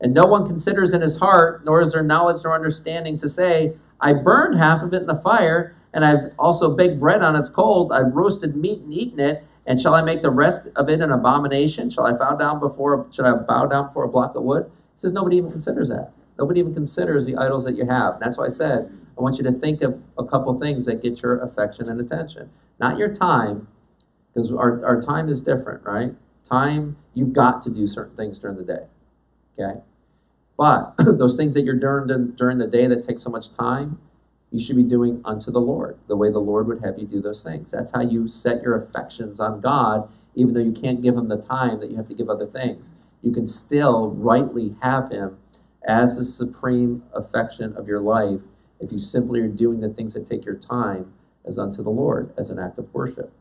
And no one considers in his heart, nor is there knowledge nor understanding to say, I burned half of it in the fire, and I've also baked bread on its cold. I've roasted meat and eaten it. And shall I make the rest of it an abomination? Shall I bow down before? Should I bow down before a block of wood? He says nobody even considers that. Nobody even considers the idols that you have. And that's why I said I want you to think of a couple things that get your affection and attention. Not your time, because our, our time is different, right? Time, you've got to do certain things during the day. Okay? But those things that you're doing during the day that take so much time, you should be doing unto the Lord, the way the Lord would have you do those things. That's how you set your affections on God, even though you can't give Him the time that you have to give other things. You can still rightly have Him as the supreme affection of your life if you simply are doing the things that take your time as unto the Lord, as an act of worship.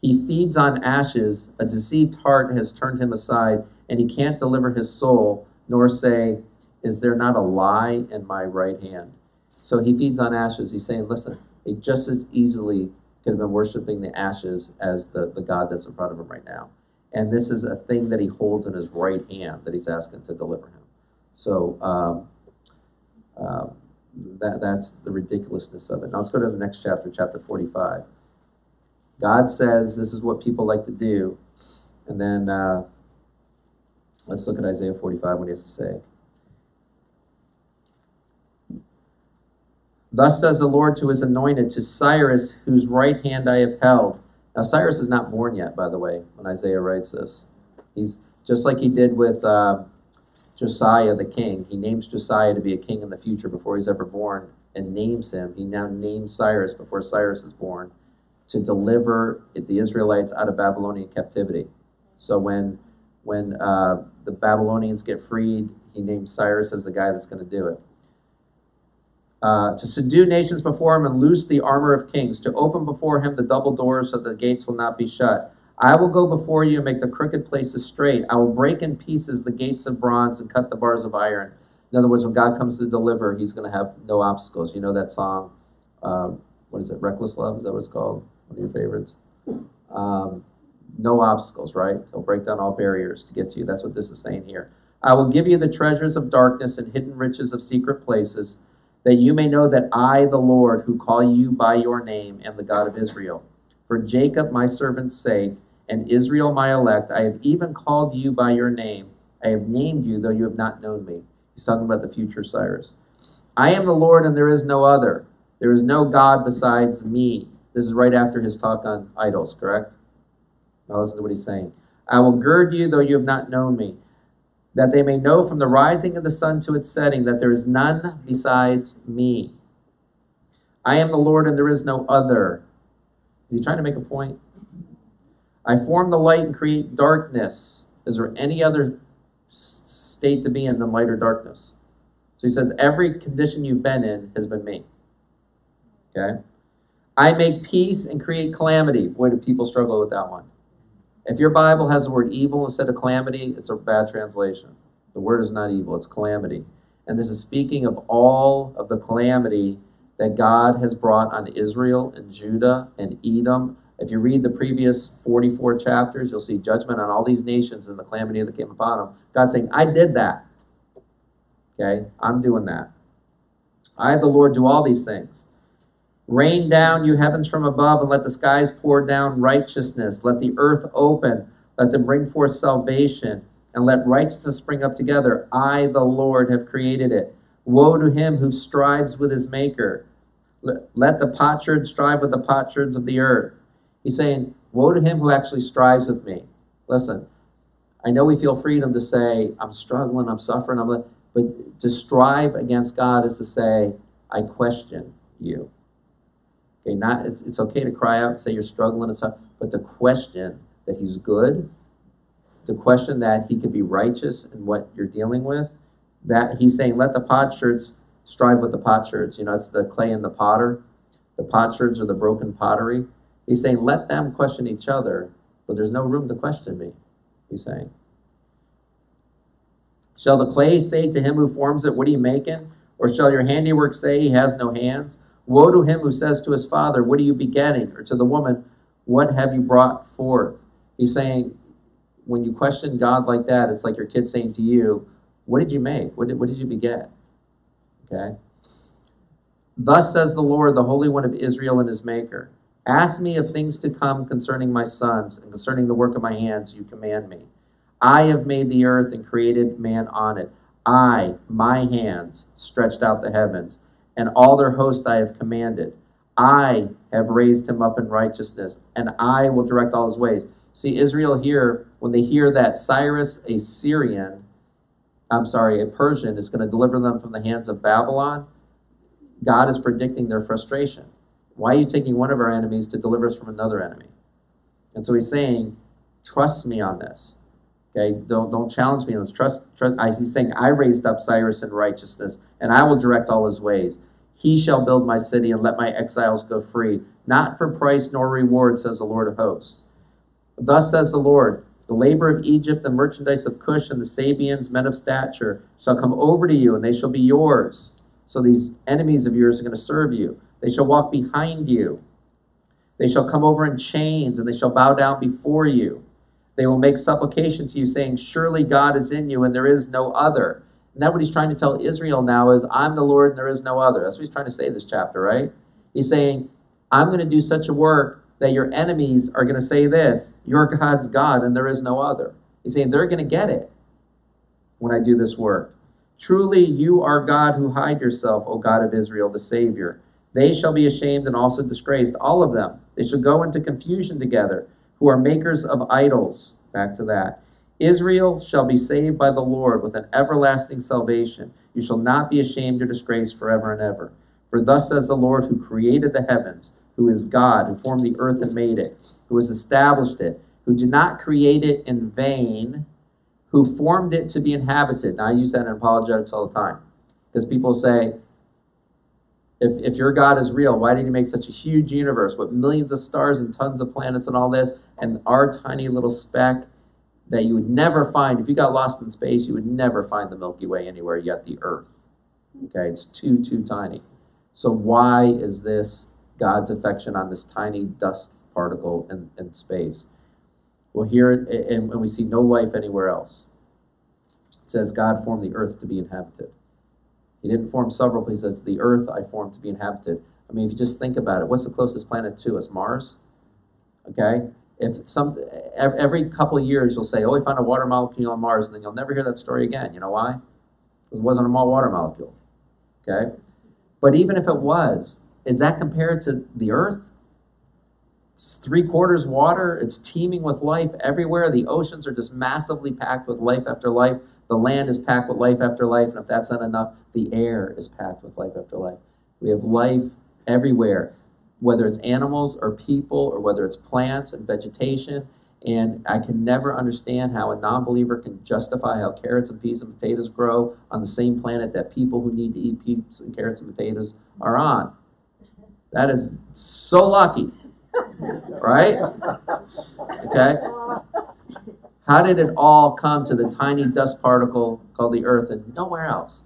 He feeds on ashes. A deceived heart has turned him aside and he can't deliver his soul, nor say, Is there not a lie in my right hand? So he feeds on ashes. He's saying, Listen, he just as easily could have been worshiping the ashes as the, the God that's in front of him right now. And this is a thing that he holds in his right hand that he's asking to deliver him. So um, uh, that, that's the ridiculousness of it. Now let's go to the next chapter, chapter 45. God says this is what people like to do. And then uh, Let's look at Isaiah 45, what he has to say. Thus says the Lord to his anointed, to Cyrus, whose right hand I have held. Now, Cyrus is not born yet, by the way, when Isaiah writes this. He's just like he did with uh, Josiah the king. He names Josiah to be a king in the future before he's ever born and names him. He now names Cyrus before Cyrus is born to deliver the Israelites out of Babylonian captivity. So when when uh, the Babylonians get freed, he names Cyrus as the guy that's going to do it. Uh, to subdue nations before him and loose the armor of kings, to open before him the double doors so the gates will not be shut. I will go before you and make the crooked places straight. I will break in pieces the gates of bronze and cut the bars of iron. In other words, when God comes to deliver, he's going to have no obstacles. You know that song, uh, what is it, Reckless Love? Is that what it's called? One of your favorites? Um, no obstacles, right? He'll break down all barriers to get to you. That's what this is saying here. I will give you the treasures of darkness and hidden riches of secret places, that you may know that I, the Lord, who call you by your name, am the God of Israel. For Jacob, my servant's sake, and Israel, my elect, I have even called you by your name. I have named you, though you have not known me. He's talking about the future Cyrus. I am the Lord, and there is no other. There is no God besides me. This is right after his talk on idols, correct? Now listen to what he's saying. I will gird you, though you have not known me, that they may know from the rising of the sun to its setting that there is none besides me. I am the Lord, and there is no other. Is he trying to make a point? I form the light and create darkness. Is there any other state to be in than light or darkness? So he says, every condition you've been in has been me. Okay? I make peace and create calamity. Boy, do people struggle with that one. If your Bible has the word evil instead of calamity, it's a bad translation. The word is not evil, it's calamity. And this is speaking of all of the calamity that God has brought on Israel and Judah and Edom. If you read the previous 44 chapters, you'll see judgment on all these nations and the calamity that came upon them. God saying, I did that. Okay, I'm doing that. I, the Lord, do all these things. Rain down, you heavens from above, and let the skies pour down righteousness. Let the earth open. Let them bring forth salvation, and let righteousness spring up together. I, the Lord, have created it. Woe to him who strives with his maker. Let the potsherds strive with the potsherds of the earth. He's saying, Woe to him who actually strives with me. Listen, I know we feel freedom to say, I'm struggling, I'm suffering, I'm but to strive against God is to say, I question you. Okay, not it's, it's okay to cry out and say you're struggling and stuff, but the question that he's good, the question that he could be righteous in what you're dealing with, that he's saying, let the potsherds strive with the potsherds. You know, it's the clay and the potter. The potsherds are the broken pottery. He's saying, let them question each other, but there's no room to question me, he's saying. Shall the clay say to him who forms it, What are you making? Or shall your handiwork say, He has no hands? Woe to him who says to his father, What are you begetting? Or to the woman, What have you brought forth? He's saying, when you question God like that, it's like your kid saying to you, What did you make? What did, what did you beget? Okay? Thus says the Lord, the Holy One of Israel and his Maker Ask me of things to come concerning my sons and concerning the work of my hands, you command me. I have made the earth and created man on it. I, my hands, stretched out the heavens, and all their host I have commanded. I have raised him up in righteousness, and I will direct all his ways. See, Israel here, when they hear that Cyrus, a Syrian, I'm sorry, a Persian, is going to deliver them from the hands of Babylon, God is predicting their frustration. Why are you taking one of our enemies to deliver us from another enemy? And so he's saying, Trust me on this. Okay, don't don't challenge me. Let's trust. trust. I, he's saying, I raised up Cyrus in righteousness, and I will direct all his ways. He shall build my city and let my exiles go free, not for price nor reward, says the Lord of hosts. Thus says the Lord, the labor of Egypt, the merchandise of Cush, and the Sabeans, men of stature, shall come over to you, and they shall be yours. So these enemies of yours are going to serve you. They shall walk behind you. They shall come over in chains, and they shall bow down before you. They will make supplication to you, saying, Surely God is in you, and there is no other. And that what he's trying to tell Israel now is, I'm the Lord, and there is no other. That's what he's trying to say this chapter, right? He's saying, I'm going to do such a work that your enemies are going to say this Your God's God, and there is no other. He's saying they're going to get it when I do this work. Truly, you are God who hide yourself, O God of Israel, the Savior. They shall be ashamed and also disgraced, all of them. They shall go into confusion together who are makers of idols. Back to that. Israel shall be saved by the Lord with an everlasting salvation. You shall not be ashamed or disgraced forever and ever. For thus says the Lord who created the heavens, who is God, who formed the earth and made it, who has established it, who did not create it in vain, who formed it to be inhabited. Now, I use that in apologetics all the time because people say, if, if your God is real, why did he make such a huge universe with millions of stars and tons of planets and all this, and our tiny little speck that you would never find, if you got lost in space, you would never find the Milky Way anywhere yet the Earth. Okay, it's too, too tiny. So why is this God's affection on this tiny dust particle in, in space? Well, here, and, and we see no life anywhere else. It says God formed the earth to be inhabited. He didn't form several places. It's the earth I formed to be inhabited. I mean, if you just think about it, what's the closest planet to us? Mars? Okay? If some every couple of years you'll say, "Oh, we found a water molecule on Mars," and then you'll never hear that story again. You know why? Because it wasn't a water molecule. Okay? But even if it was, is that compared to the Earth? It's three quarters water. It's teeming with life everywhere. The oceans are just massively packed with life after life. The land is packed with life after life. And if that's not enough, the air is packed with life after life. We have life everywhere, whether it's animals or people or whether it's plants and vegetation. And I can never understand how a non believer can justify how carrots and peas and potatoes grow on the same planet that people who need to eat peas and carrots and potatoes are on. That is so lucky. Right? Okay? How did it all come to the tiny dust particle called the earth and nowhere else?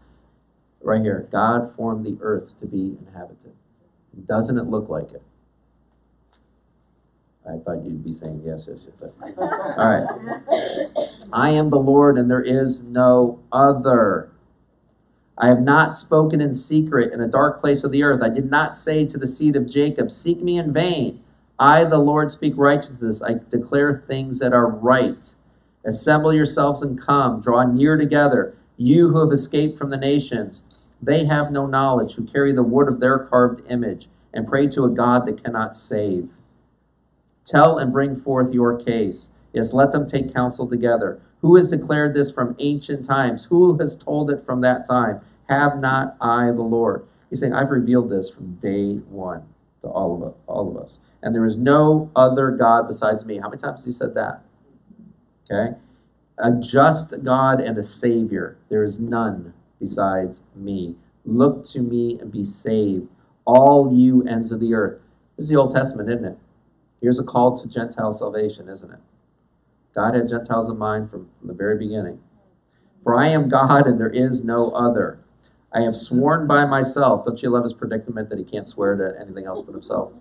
Right here. God formed the earth to be inhabited. Doesn't it look like it? I thought you'd be saying yes, yes, yes. But, all right. I am the Lord, and there is no other. I have not spoken in secret in a dark place of the earth. I did not say to the seed of Jacob, Seek me in vain. I, the Lord, speak righteousness. I declare things that are right. Assemble yourselves and come. Draw near together. You who have escaped from the nations. They have no knowledge, who carry the wood of their carved image and pray to a God that cannot save. Tell and bring forth your case. Yes, let them take counsel together. Who has declared this from ancient times? Who has told it from that time? Have not I the Lord? He's saying, I've revealed this from day one to all of us, all of us. And there is no other God besides me. How many times has he said that? Okay? A just God and a Savior. There is none besides me. Look to me and be saved, all you ends of the earth. This is the Old Testament, isn't it? Here's a call to Gentile salvation, isn't it? God had Gentiles in mind from, from the very beginning. For I am God and there is no other. I have sworn by myself. Don't you love his predicament that he can't swear to anything else but himself?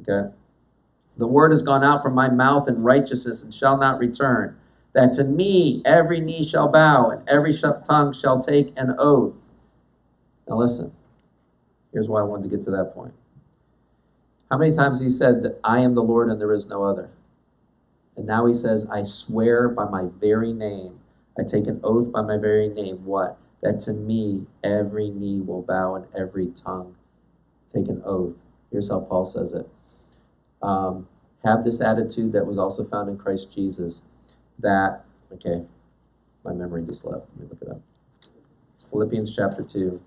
Okay. The word has gone out from my mouth in righteousness and shall not return. That to me every knee shall bow and every tongue shall take an oath. Now listen. Here's why I wanted to get to that point. How many times he said that I am the Lord and there is no other? And now he says, I swear by my very name. I take an oath by my very name. What? That to me every knee will bow and every tongue take an oath. Here's how Paul says it. Um, have this attitude that was also found in Christ Jesus. That, okay, my memory just left. Let me look it up. It's Philippians chapter 2.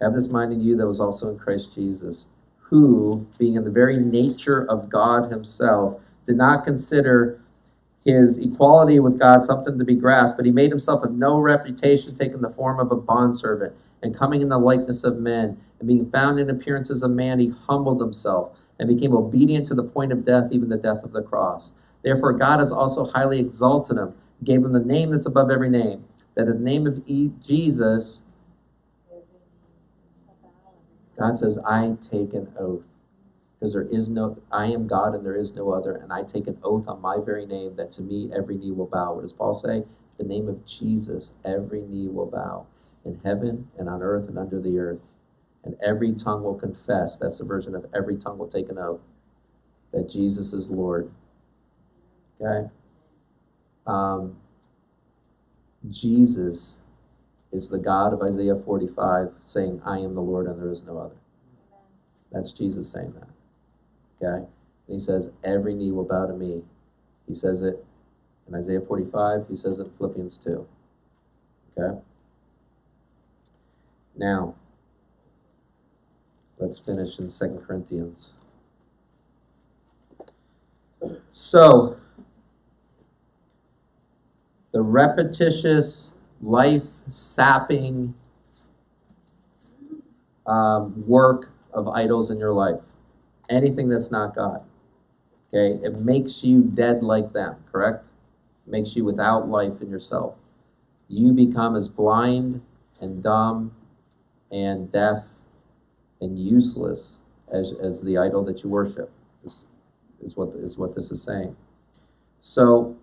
Have this mind in you that was also in Christ Jesus, who, being in the very nature of God himself, did not consider his equality with God something to be grasped, but he made himself of no reputation, taking the form of a bondservant, and coming in the likeness of men, and being found in appearance as a man, he humbled himself and became obedient to the point of death, even the death of the cross. Therefore, God has also highly exalted him, gave him the name that's above every name, that in the name of Jesus, God says, I take an oath. Because there is no, I am God and there is no other. And I take an oath on my very name that to me every knee will bow. What does Paul say? The name of Jesus, every knee will bow in heaven and on earth and under the earth. And every tongue will confess. That's the version of every tongue will take an oath that Jesus is Lord. Okay? Um, Jesus is the God of Isaiah 45 saying, I am the Lord and there is no other. That's Jesus saying that. Okay? And he says, Every knee will bow to me. He says it in Isaiah 45, he says it in Philippians 2. Okay? Now, let's finish in 2 Corinthians. So, the repetitious life sapping um, work of idols in your life. Anything that's not God. Okay? It makes you dead like them, correct? It makes you without life in yourself. You become as blind and dumb and deaf and useless as, as the idol that you worship. Is, is what is what this is saying. So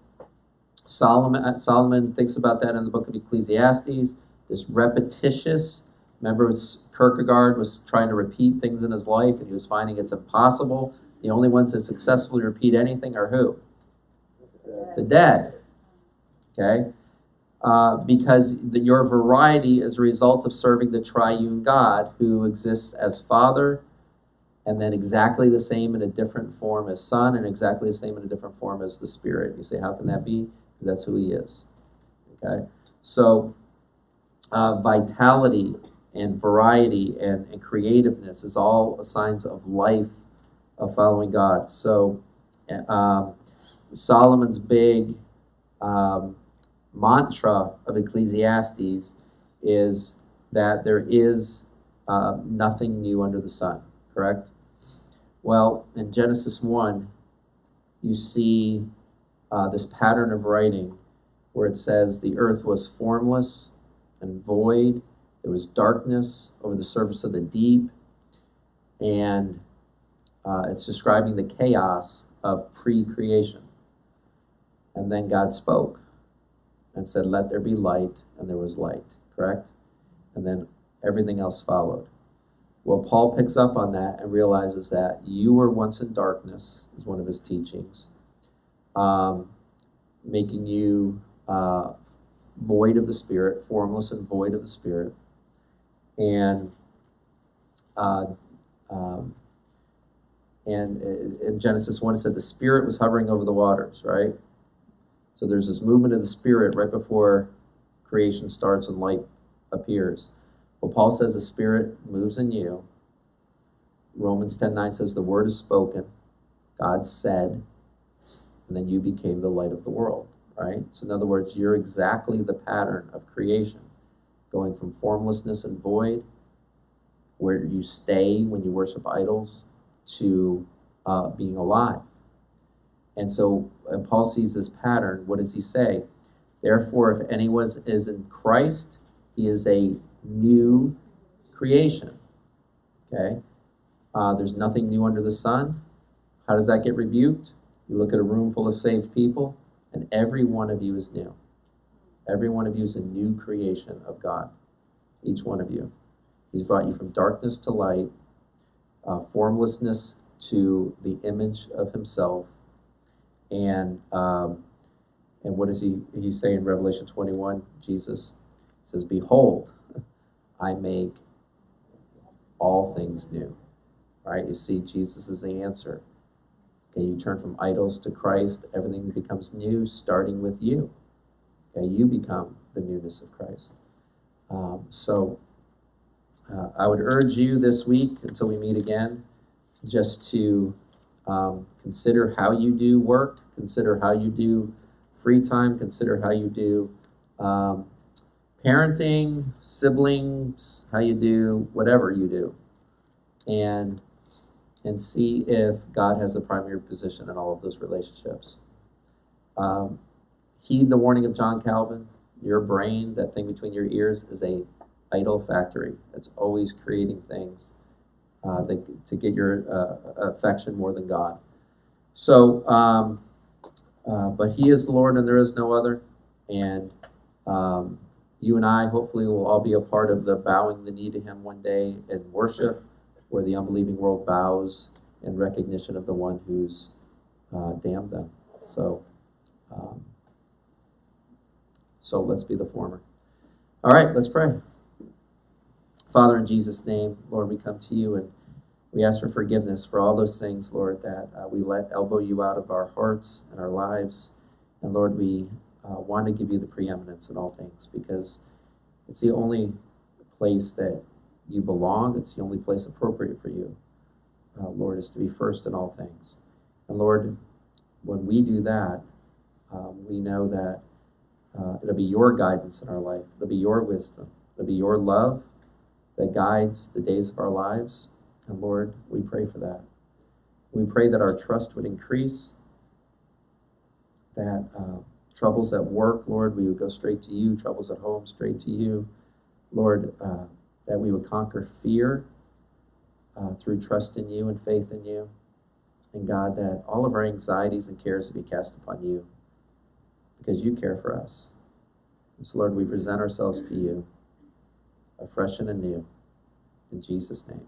Solomon uh, Solomon thinks about that in the book of Ecclesiastes. This repetitious. Remember, Kierkegaard was trying to repeat things in his life, and he was finding it's impossible. The only ones that successfully repeat anything are who? The dead. Okay? Uh, because the, your variety is a result of serving the triune God who exists as Father and then exactly the same in a different form as Son and exactly the same in a different form as the Spirit. You say, how can that be? Because that's who He is. Okay? So, uh, vitality and variety and, and creativeness is all signs of life of following God. So, um, Solomon's big um, mantra of Ecclesiastes is that there is uh, nothing new under the sun, correct? Well, in Genesis 1, you see uh, this pattern of writing where it says the earth was formless and void, there was darkness over the surface of the deep, and uh, it's describing the chaos of pre creation. And then God spoke and said, Let there be light, and there was light, correct? And then everything else followed. Well, Paul picks up on that and realizes that you were once in darkness, is one of his teachings, um, making you uh, void of the Spirit, formless and void of the Spirit. And uh, um, and in Genesis 1, it said the Spirit was hovering over the waters, right? So there's this movement of the Spirit right before creation starts and light appears. Well, Paul says the Spirit moves in you. Romans 10 9 says the word is spoken, God said, and then you became the light of the world, right? So, in other words, you're exactly the pattern of creation, going from formlessness and void, where you stay when you worship idols, to uh, being alive. And so and Paul sees this pattern. What does he say? Therefore, if anyone is in Christ, he is a new creation. Okay? Uh, there's nothing new under the sun. How does that get rebuked? You look at a room full of saved people, and every one of you is new. Every one of you is a new creation of God. Each one of you. He's brought you from darkness to light, uh, formlessness to the image of Himself and um, and what does he he say in Revelation 21? Jesus says, Behold, I make all things new. Right? You see, Jesus is the answer. Okay, you turn from idols to Christ, everything becomes new, starting with you. Okay, you become the newness of Christ. Um, so uh, I would urge you this week until we meet again, just to um, consider how you do work, consider how you do free time, consider how you do um, parenting, siblings, how you do whatever you do, and and see if God has a primary position in all of those relationships. Um, heed the warning of John Calvin. Your brain, that thing between your ears, is a idol factory. It's always creating things uh, that, to get your uh, affection more than God. So, um, uh, but He is the Lord and there is no other. And um, you and I hopefully will all be a part of the bowing the knee to Him one day in worship, where the unbelieving world bows in recognition of the one who's uh, damned them. So, um, so let's be the former. All right, let's pray. Father, in Jesus' name, Lord, we come to you and we ask for forgiveness for all those things, Lord, that uh, we let elbow you out of our hearts and our lives. And Lord, we uh, want to give you the preeminence in all things because it's the only place that you belong. It's the only place appropriate for you, uh, Lord, is to be first in all things. And Lord, when we do that, um, we know that uh, it'll be your guidance in our life. It'll be your wisdom. It'll be your love that guides the days of our lives. And Lord, we pray for that. We pray that our trust would increase, that uh, troubles at work, Lord, we would go straight to you, troubles at home, straight to you. Lord, uh, that we would conquer fear uh, through trust in you and faith in you. And God, that all of our anxieties and cares would be cast upon you because you care for us. And so, Lord, we present ourselves to you afresh and anew. In Jesus' name.